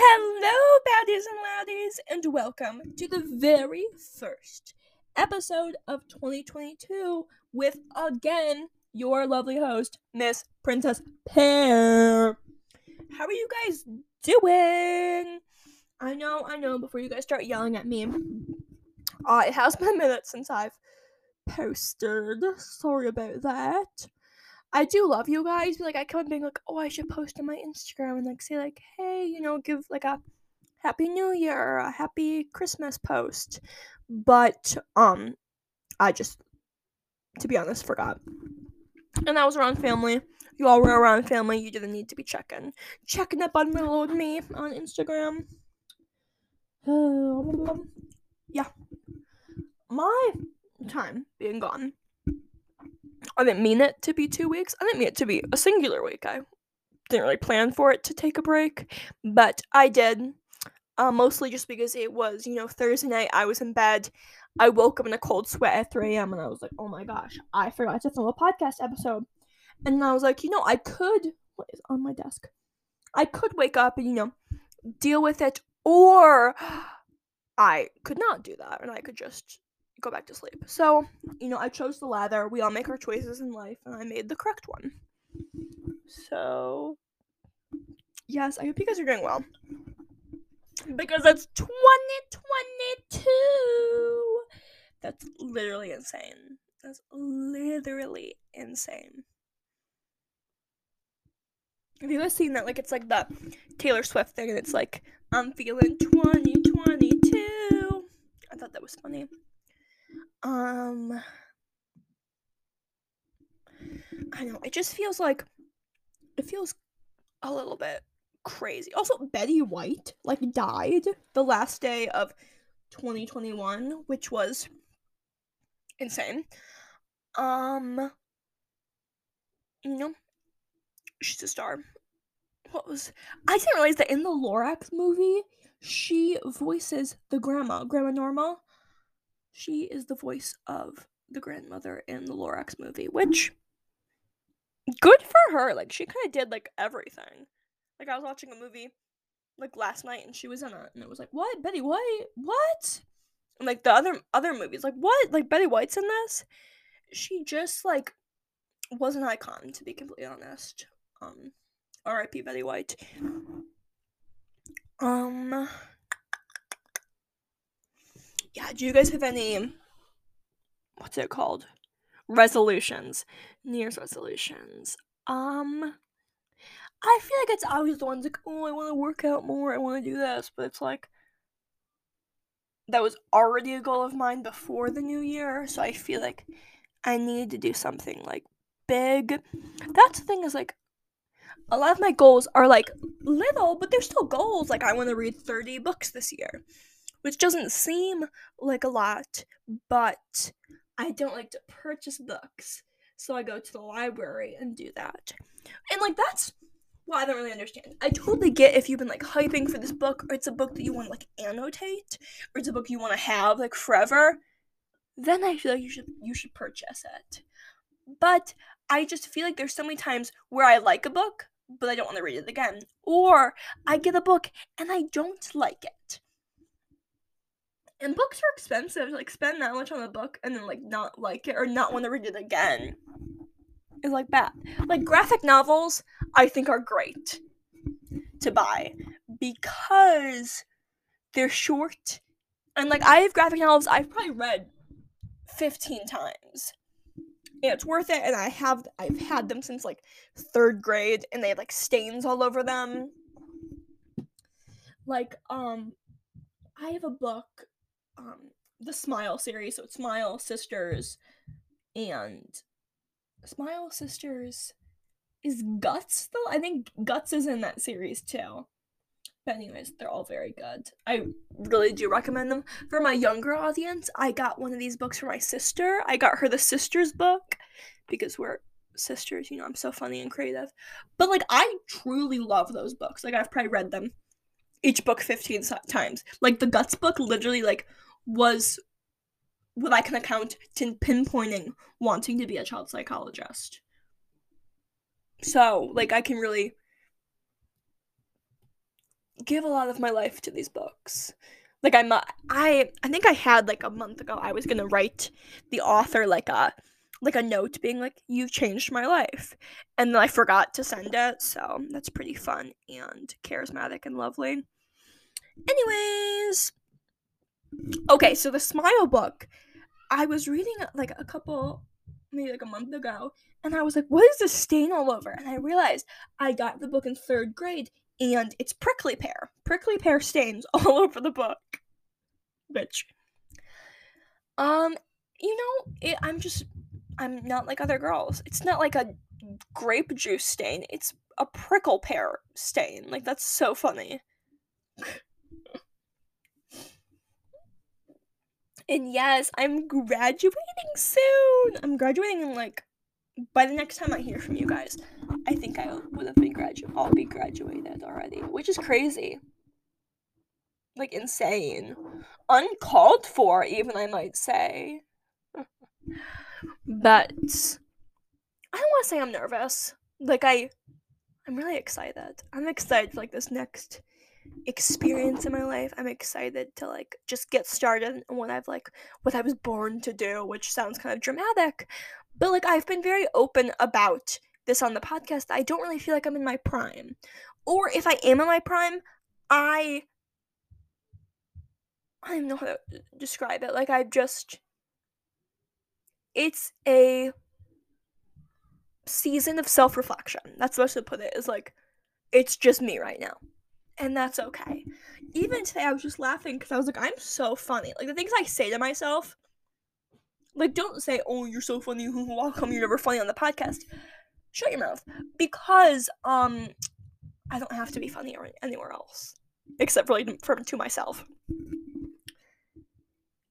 Hello, baddies and laddies, and welcome to the very first episode of 2022 with again your lovely host, Miss Princess Pear. How are you guys doing? I know, I know, before you guys start yelling at me, uh, it has been a minute since I've posted. Sorry about that. I do love you guys, but like I kept being like, oh, I should post on my Instagram and like say like, hey, you know, give like a happy new year or a happy Christmas post. But um I just to be honest forgot. And that was around family. You all were around family, you didn't need to be checking. Checking up on little old me on Instagram. yeah. My time being gone I didn't mean it to be two weeks. I didn't mean it to be a singular week. I didn't really plan for it to take a break, but I did. Uh, mostly just because it was, you know, Thursday night. I was in bed. I woke up in a cold sweat at 3 a.m. and I was like, oh my gosh, I forgot to film a podcast episode. And I was like, you know, I could. What is on my desk? I could wake up and, you know, deal with it, or I could not do that and I could just go back to sleep. So, you know, I chose the lather. We all make our choices in life, and I made the correct one. So, yes, I hope you guys are doing well. Because it's 2022. That's literally insane. That's literally insane. Have you guys seen that? Like, it's like the Taylor Swift thing, and it's like, I'm feeling 2022. I thought that was funny. Um I know, it just feels like it feels a little bit crazy. Also, Betty White like died the last day of 2021, which was insane. Um you know, she's a star. What was I didn't realize that in the Lorax movie, she voices the grandma, Grandma Norma. She is the voice of the grandmother in the Lorax movie, which good for her. Like she kind of did like everything. Like I was watching a movie like last night and she was in it and it was like, "What? Betty White? What?" And like the other other movies, like, "What? Like Betty White's in this?" She just like was an icon to be completely honest. Um R.I.P. Betty White. Um yeah, do you guys have any what's it called? Resolutions. New Year's resolutions. Um I feel like it's always the ones like, oh, I want to work out more, I want to do this, but it's like that was already a goal of mine before the new year, so I feel like I need to do something like big. That's the thing is like a lot of my goals are like little, but they're still goals. Like I want to read 30 books this year which doesn't seem like a lot, but I don't like to purchase books. So I go to the library and do that. And like that's well, I don't really understand. I totally get if you've been like hyping for this book, or it's a book that you want to like annotate, or it's a book you want to have like forever. Then I feel like you should you should purchase it. But I just feel like there's so many times where I like a book, but I don't want to read it again, or I get a book and I don't like it and books are expensive. Like spend that much on a book and then like not like it or not want to read it again It's like bad. Like graphic novels, I think are great to buy because they're short and like I have graphic novels I've probably read 15 times. And it's worth it and I have I've had them since like 3rd grade and they have like stains all over them. Like um I have a book um the Smile series, so Smile Sisters and Smile Sisters is Guts though? I think Guts is in that series too. But anyways, they're all very good. I really do recommend them. For my younger audience, I got one of these books for my sister. I got her the Sisters book because we're sisters, you know, I'm so funny and creative. But like I truly love those books. Like I've probably read them each book 15 times. Like the Guts book literally like was what I can account to pinpointing wanting to be a child psychologist. So, like, I can really give a lot of my life to these books. Like I'm I I think I had like a month ago I was to write the author like a like a note being like you've changed my life. And then I forgot to send it, so that's pretty fun and charismatic and lovely. Anyways, okay, so the smile book I was reading like a couple maybe like a month ago and I was like, what is this stain all over? And I realized I got the book in third grade and it's prickly pear. Prickly pear stains all over the book. Bitch. Um, you know, it, I'm just, I'm not like other girls. It's not like a grape juice stain. It's a prickle pear stain. Like, that's so funny. and yes, I'm graduating soon. I'm graduating in like by the next time I hear from you guys, I think I would have been graduate. I'll be graduated already, which is crazy. Like insane, uncalled for, even I might say. but I don't want to say I'm nervous. Like I, I'm really excited. I'm excited for like this next experience in my life. I'm excited to like just get started on what I've like what I was born to do, which sounds kind of dramatic, but like I've been very open about this on the podcast. I don't really feel like I'm in my prime. Or if I am in my prime, I I don't know how to describe it. Like I've just it's a season of self-reflection. That's the best to put it. Is like it's just me right now. And that's okay. Even today I was just laughing because I was like, I'm so funny. Like the things I say to myself like, don't say, "Oh, you're so funny. How come you're never funny on the podcast?" Shut your mouth. Because um, I don't have to be funny anywhere else except for like to myself.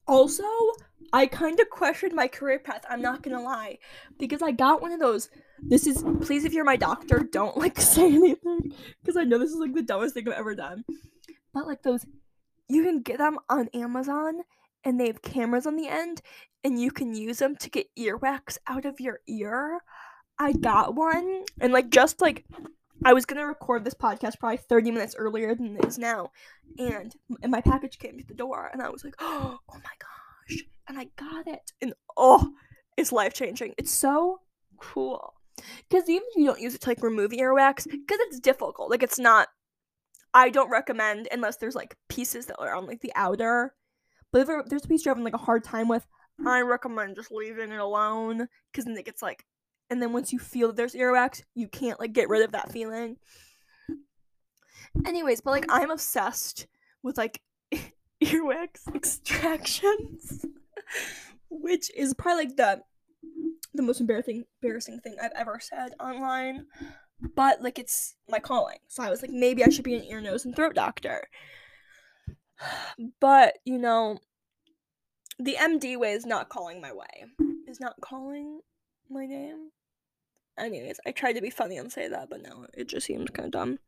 Also, I kind of questioned my career path. I'm not gonna lie, because I got one of those. This is please, if you're my doctor, don't like say anything, because I know this is like the dumbest thing I've ever done. But like those, you can get them on Amazon, and they have cameras on the end, and you can use them to get earwax out of your ear. I got one and like just like I was gonna record this podcast probably 30 minutes earlier than it is now, and and my package came to the door, and I was like, oh, oh my gosh, and I got it, and oh, it's life changing. It's so cool because even if you don't use it to like remove earwax, because it's difficult. Like it's not. I don't recommend unless there's like pieces that are on like the outer. But if there's a piece you're having like a hard time with, mm. I recommend just leaving it alone because then it gets like, and then once you feel that there's earwax, you can't like get rid of that feeling. Anyways, but like I'm obsessed with like earwax extractions, which is probably like the the most embarrassing embarrassing thing I've ever said online. But like it's my calling, so I was like maybe I should be an ear, nose, and throat doctor. But you know, the MD way is not calling my way. Is not calling my name. Anyways, I tried to be funny and say that, but no, it just seems kind of dumb.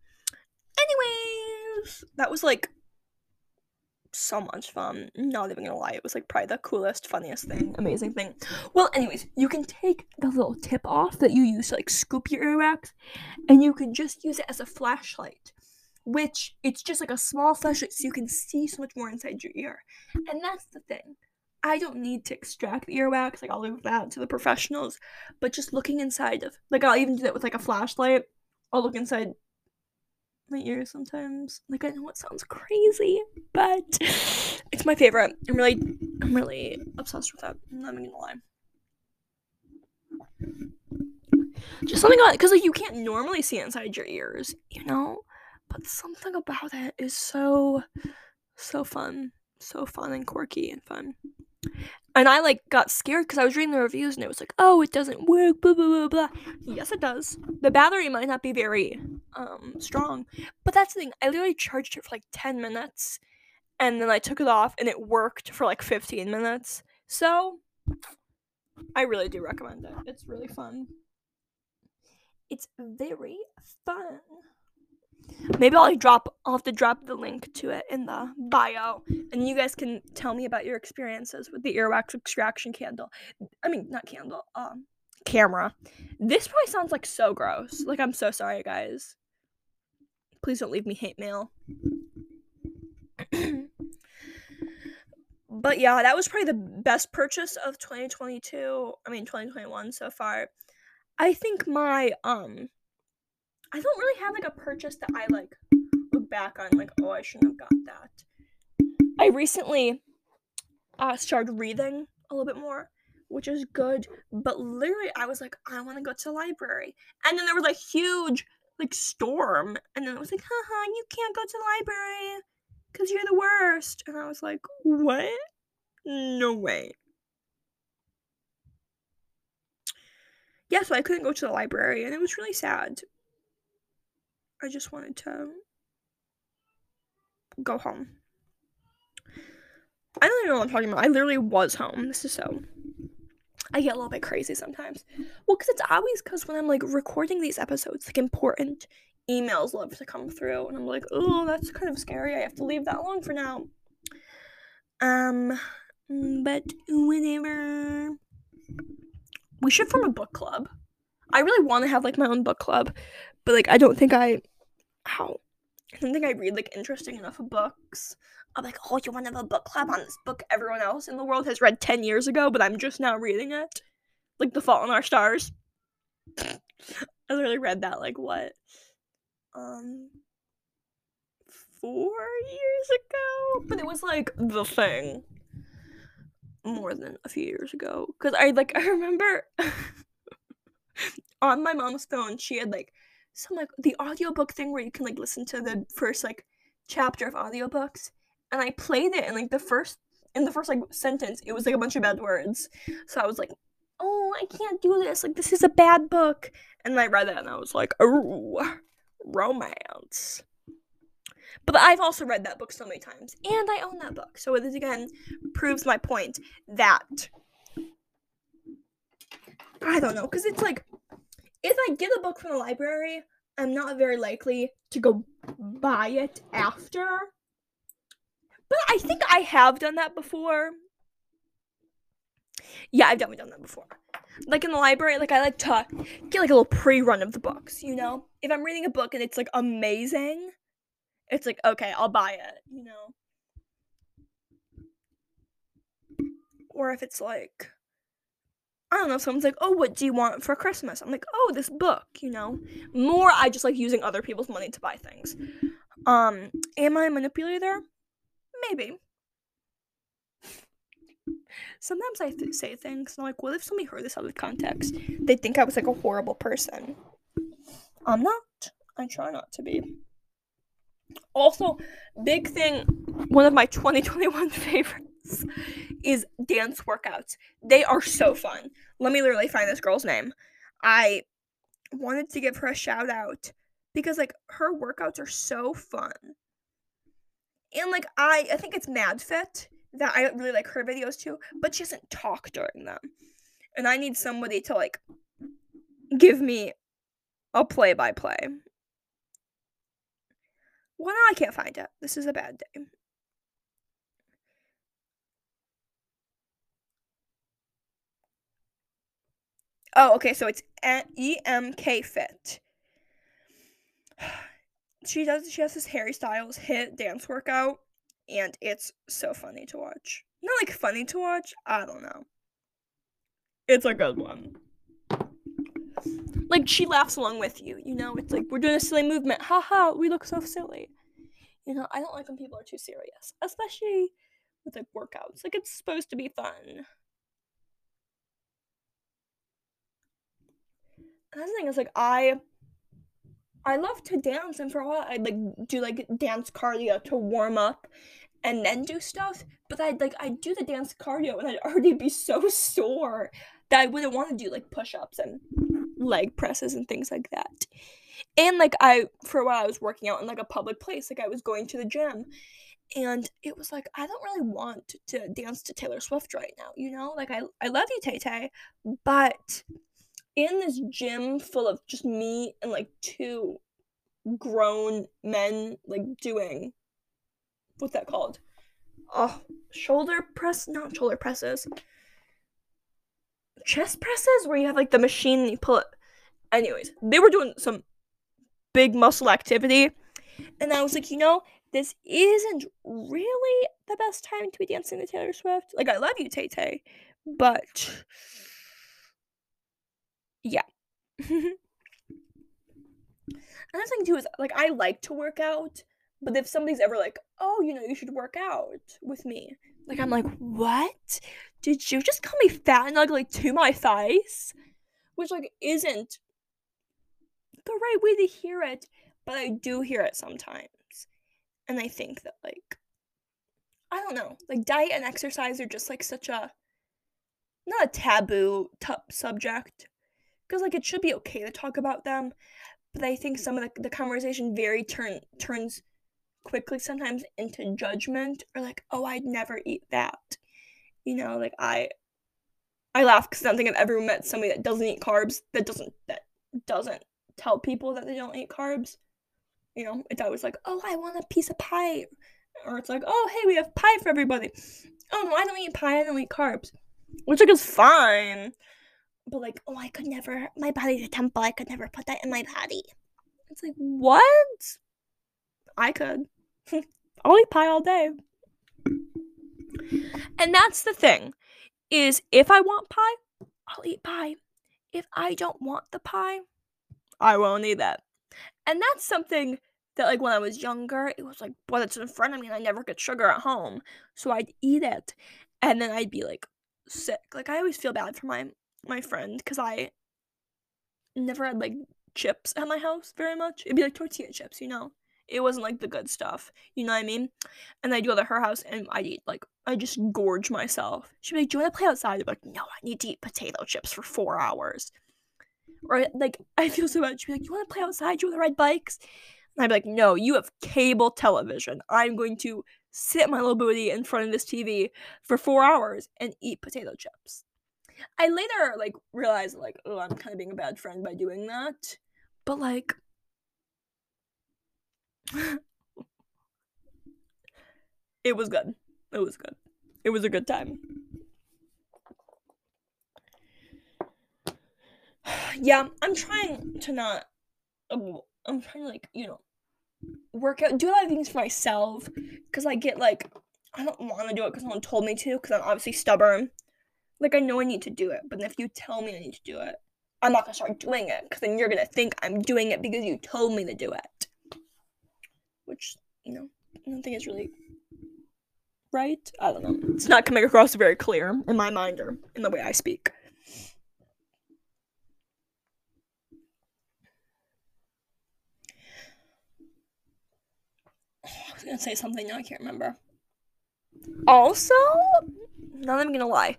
Anyways, that was like so much fun. Not even gonna lie, it was like probably the coolest, funniest thing, amazing thing. Well, anyways, you can take the little tip off that you use to like scoop your earwax, and you can just use it as a flashlight. Which it's just like a small flashlight, so you can see so much more inside your ear. And that's the thing. I don't need to extract the earwax, like I'll leave that to the professionals. But just looking inside of like I'll even do that with like a flashlight. I'll look inside my ears sometimes. Like I know it sounds crazy, but it's my favorite. I'm really I'm really obsessed with that. I'm not gonna lie. Just something about because like you can't normally see inside your ears, you know? But something about it is so so fun. So fun and quirky and fun. And I like got scared because I was reading the reviews and it was like, oh, it doesn't work, blah blah blah blah. Yes, it does. The battery might not be very um strong, but that's the thing. I literally charged it for like ten minutes, and then I took it off and it worked for like fifteen minutes. So I really do recommend it. It's really fun. It's very fun. Maybe I'll drop. I'll have to drop the link to it in the bio, and you guys can tell me about your experiences with the earwax extraction candle. I mean, not candle. Um, camera. This probably sounds like so gross. Like I'm so sorry, guys. Please don't leave me hate mail. but yeah, that was probably the best purchase of 2022. I mean 2021 so far. I think my um I don't really have like a purchase that I like look back on like oh I shouldn't have got that. I recently uh started reading a little bit more, which is good, but literally I was like I want to go to the library. And then there was a huge like storm and then I was like haha you can't go to the library cuz you're the worst. And I was like what? No way. Yeah, so I couldn't go to the library and it was really sad. I just wanted to go home. I don't even know what I'm talking about. I literally was home. This is so. I get a little bit crazy sometimes. Well, because it's always because when I'm like recording these episodes, like important emails love to come through, and I'm like, oh, that's kind of scary. I have to leave that alone for now. Um, but whenever We should form a book club. I really want to have like my own book club, but like I don't think I how I don't think I read like interesting enough books. I'm like, oh, you want to have a book club on this book everyone else in the world has read ten years ago, but I'm just now reading it, like The Fault in Our Stars. I literally read that like what, um, four years ago, but it was like the thing more than a few years ago because I like I remember on my mom's phone she had like some like the audiobook thing where you can like listen to the first like chapter of audiobooks and I played it and like the first in the first like sentence it was like a bunch of bad words. So I was like, "Oh, I can't do this. Like this is a bad book." And I read that and I was like, "Oh, romance." But I've also read that book so many times and I own that book. So it again proves my point that I don't know cuz it's like if I get a book from the library, I'm not very likely to go buy it after. But I think I have done that before. Yeah, I've definitely done that before. Like in the library, like I like to get like a little pre-run of the books, you know? If I'm reading a book and it's like amazing, it's like, okay, I'll buy it, you know? Or if it's like I don't know, someone's like, oh, what do you want for Christmas? I'm like, oh, this book, you know? More, I just like using other people's money to buy things. Um, am I a manipulator? Maybe. Sometimes I th- say things, and I'm like, what if somebody heard this out of context? They think I was like a horrible person. I'm not. I try not to be. Also, big thing, one of my 2021 favorites is dance workouts. They are so fun. Let me literally find this girl's name. I wanted to give her a shout out because like her workouts are so fun. And like I I think it's MadFit that I really like her videos too, but she doesn't talk during them. And I need somebody to like give me a play by play. Well, now I can't find it. This is a bad day. Oh, okay, so it's EMK Fit. She does she has this Harry Styles hit dance workout and it's so funny to watch. Not like funny to watch, I don't know. It's a good one. Like she laughs along with you, you know, it's like we're doing a silly movement. Ha ha, we look so silly. You know, I don't like when people are too serious, especially with like workouts. Like it's supposed to be fun. Another thing is like I I love to dance and for a while I'd like do like dance cardio to warm up and then do stuff. But I'd like I'd do the dance cardio and I'd already be so sore that I wouldn't want to do like push ups and leg presses and things like that. And like I for a while I was working out in like a public place, like I was going to the gym. And it was like I don't really want to dance to Taylor Swift right now, you know? Like I I love you, Tay Tay, but in this gym full of just me and like two grown men like doing what's that called? Oh, shoulder press, not shoulder presses. Chest presses where you have like the machine and you pull it. Anyways, they were doing some big muscle activity And I was like, you know, this isn't really the best time to be dancing to Taylor Swift. Like, I love you, Tay Tay, but yeah. Another thing too is like I like to work out, but if somebody's ever like, "Oh, you know, you should work out with me," like I'm like, "What? Did you just call me fat and ugly to my face?" Which like isn't the right way to hear it, but I do hear it sometimes. And I think that like I don't know, like diet and exercise are just like such a not a taboo t- subject because like it should be okay to talk about them, but I think some of the, the conversation very turn turns quickly sometimes into judgment or like oh I'd never eat that, you know like I I laugh because I don't think I've ever met somebody that doesn't eat carbs that doesn't that doesn't tell people that they don't eat carbs. You know, it's always like, oh, I want a piece of pie. Or it's like, oh, hey, we have pie for everybody. Oh, no, I don't eat pie. I don't eat carbs. Which, like, is fine. But, like, oh, I could never, my body's a temple. I could never put that in my body. It's like, what? I could. I'll eat pie all day. And that's the thing is if I want pie, I'll eat pie. If I don't want the pie, I won't eat that. And that's something that like when I was younger, it was like, well, it's in front of me and I never get sugar at home. So I'd eat it. And then I'd be like sick. Like I always feel bad for my my friend because I never had like chips at my house very much. It'd be like tortilla chips, you know. It wasn't like the good stuff. You know what I mean? And I'd go to her house and I'd eat like I just gorge myself. She'd be like, Do you wanna play outside? I'd be like, No, I need to eat potato chips for four hours. Or like I feel so bad. She'd be like, You wanna play outside? You wanna ride bikes? And I'd be like, No, you have cable television. I'm going to sit my little booty in front of this TV for four hours and eat potato chips. I later like realized like, oh, I'm kind of being a bad friend by doing that. But like it was good. It was good. It was a good time. yeah, I'm trying to not. Oh, I'm trying to like you know work out, do a lot of things for myself because I get like I don't want to do it because someone told me to because I'm obviously stubborn. Like I know I need to do it, but if you tell me I need to do it, I'm not gonna start doing it because then you're gonna think I'm doing it because you told me to do it. Which you know I don't think is really right. I don't know. It's not coming across very clear in my mind or in the way I speak. I was gonna say something now I can't remember. Also, not even gonna lie,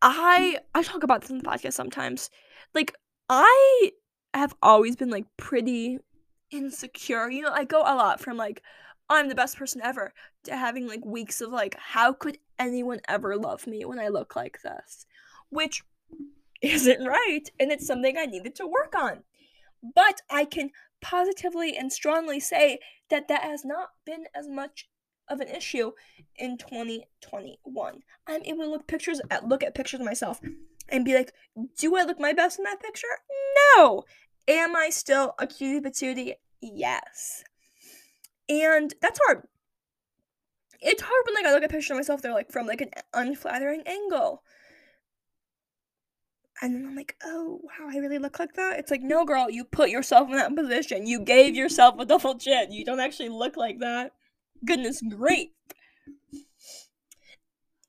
I I talk about this in the podcast sometimes. Like I have always been like pretty insecure. You know, I go a lot from like I'm the best person ever to having like weeks of like how could anyone ever love me when I look like this? Which isn't right and it's something I needed to work on. But I can positively and strongly say that that has not been as much of an issue in 2021. I'm able to look pictures at look at pictures of myself and be like, do I look my best in that picture? No. Am I still a cutie patootie? Yes. And that's hard. It's hard when like I look at pictures of myself, they're like from like an unflattering angle. And then I'm like, oh wow, I really look like that. It's like, no girl, you put yourself in that position. You gave yourself a double chin. You don't actually look like that. Goodness great.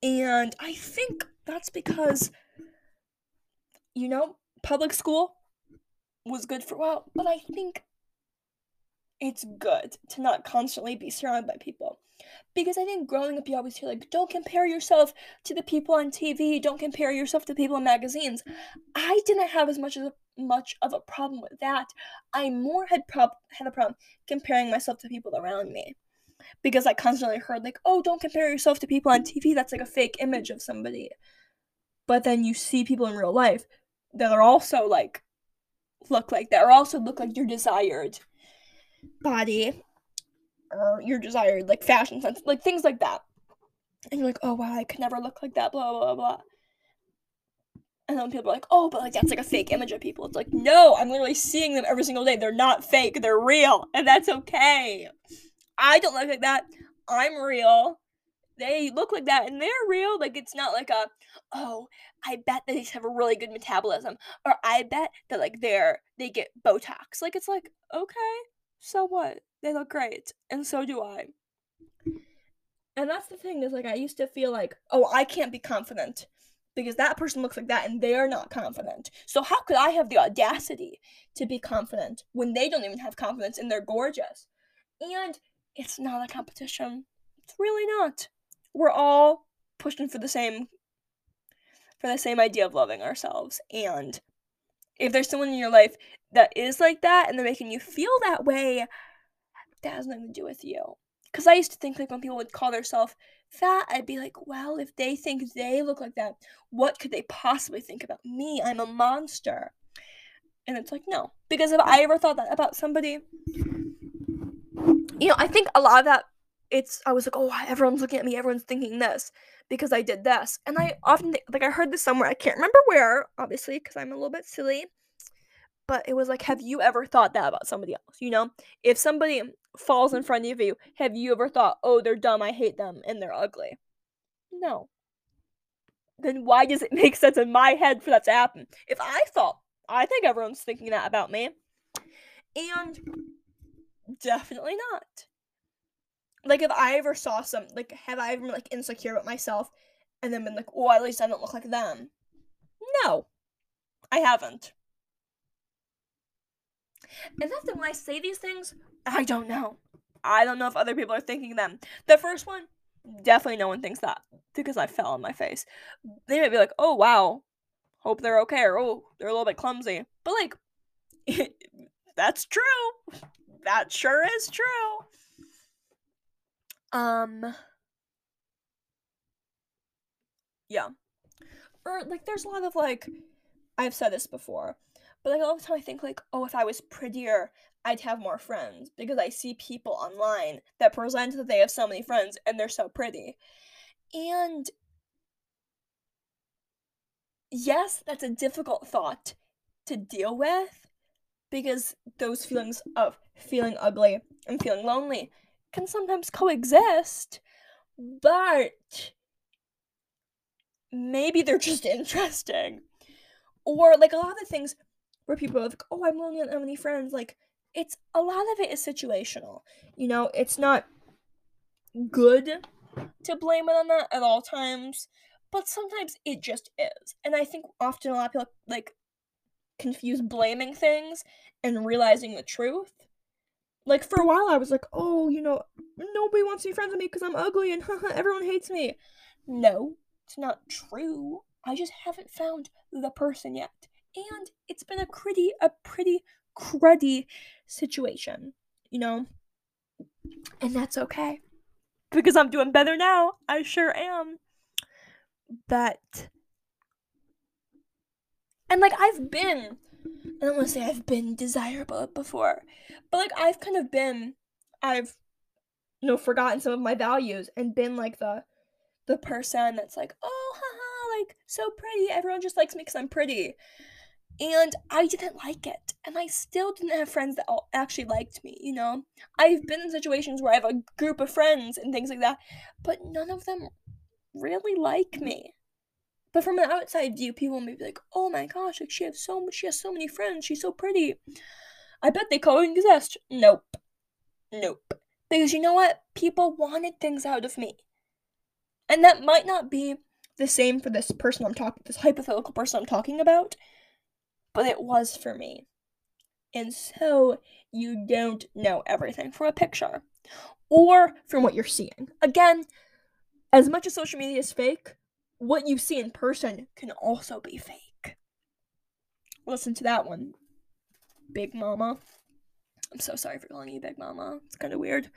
And I think that's because you know, public school was good for a while, but I think it's good to not constantly be surrounded by people. Because I think growing up, you always hear, like, don't compare yourself to the people on TV, don't compare yourself to people in magazines. I didn't have as much as much of a problem with that. I more had prob- had a problem comparing myself to people around me. Because I constantly heard, like, oh, don't compare yourself to people on TV. That's like a fake image of somebody. But then you see people in real life that are also like look like that, or also look like your desired body or your desired like fashion sense, like things like that. And you're like, oh wow, I could never look like that, blah blah blah. And then people are like, oh, but like that's like a fake image of people. It's like, no, I'm literally seeing them every single day. They're not fake, they're real. And that's okay. I don't look like that. I'm real. They look like that and they're real. Like it's not like a, oh, I bet that they have a really good metabolism. Or I bet that like they're they get Botox. Like it's like, okay, so what? They look great. And so do I. And that's the thing is like I used to feel like, oh, I can't be confident because that person looks like that and they are not confident. So how could I have the audacity to be confident when they don't even have confidence and they're gorgeous? And it's not a competition. It's really not. We're all pushing for the same for the same idea of loving ourselves. And if there's someone in your life that is like that and they're making you feel that way, that has nothing to do with you. Because I used to think like when people would call themselves fat, I'd be like, well, if they think they look like that, what could they possibly think about me? I'm a monster. And it's like, no. Because if I ever thought that about somebody, you know, I think a lot of that, it's, I was like, oh, everyone's looking at me, everyone's thinking this because I did this. And I often think, like, I heard this somewhere, I can't remember where, obviously, because I'm a little bit silly. But it was like, have you ever thought that about somebody else? You know, if somebody falls in front of you, have you ever thought, oh, they're dumb, I hate them, and they're ugly? No. Then why does it make sense in my head for that to happen? If I thought, I think everyone's thinking that about me. And definitely not. Like if I ever saw some like have I ever been like insecure about myself and then been like, oh at least I don't look like them? No. I haven't. And that's when I say these things, I don't know. I don't know if other people are thinking them. The first one, definitely no one thinks that because I fell on my face. They might be like, oh wow, hope they're okay, or oh, they're a little bit clumsy. But like, that's true. That sure is true. Um, yeah. Or like, there's a lot of like, I've said this before but like all the time I think like, oh, if I was prettier, I'd have more friends because I see people online that present that they have so many friends and they're so pretty. And yes, that's a difficult thought to deal with because those feelings of feeling ugly and feeling lonely can sometimes coexist, but maybe they're just interesting. Or like a lot of the things where people are like, oh, I'm lonely, and I don't have any friends. Like, it's a lot of it is situational. You know, it's not good to blame it on that at all times, but sometimes it just is. And I think often a lot of people like confuse blaming things and realizing the truth. Like for a while, I was like, oh, you know, nobody wants to be friends with me because I'm ugly and everyone hates me. No, it's not true. I just haven't found the person yet and it's been a pretty a pretty cruddy situation, you know? And that's okay. Because I'm doing better now. I sure am. But and like I've been I don't want to say I've been desirable before, but like I've kind of been I've you know forgotten some of my values and been like the the person that's like, "Oh, haha, like so pretty. Everyone just likes me cuz I'm pretty." and I didn't like it. And I still didn't have friends that actually liked me, you know? I've been in situations where I have a group of friends and things like that, but none of them really like me. But from an outside view, people may be like, "Oh my gosh, like she has so much, she has so many friends. She's so pretty." I bet they coexist. Nope, nope. Because you know what? People wanted things out of me, and that might not be the same for this person I'm talking, this hypothetical person I'm talking about but it was for me. And so you don't know everything from a picture or from what you're seeing. Again, as much as social media is fake, what you see in person can also be fake. Listen to that one, Big Mama. I'm so sorry for calling you Big Mama. It's kind of weird.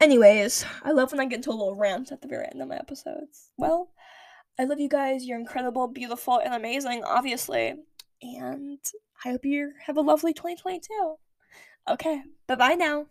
Anyways, I love when I get into a little rant at the very end of my episodes. Well, I love you guys. You're incredible, beautiful, and amazing, obviously and I hope you have a lovely 2022. Okay, bye bye now.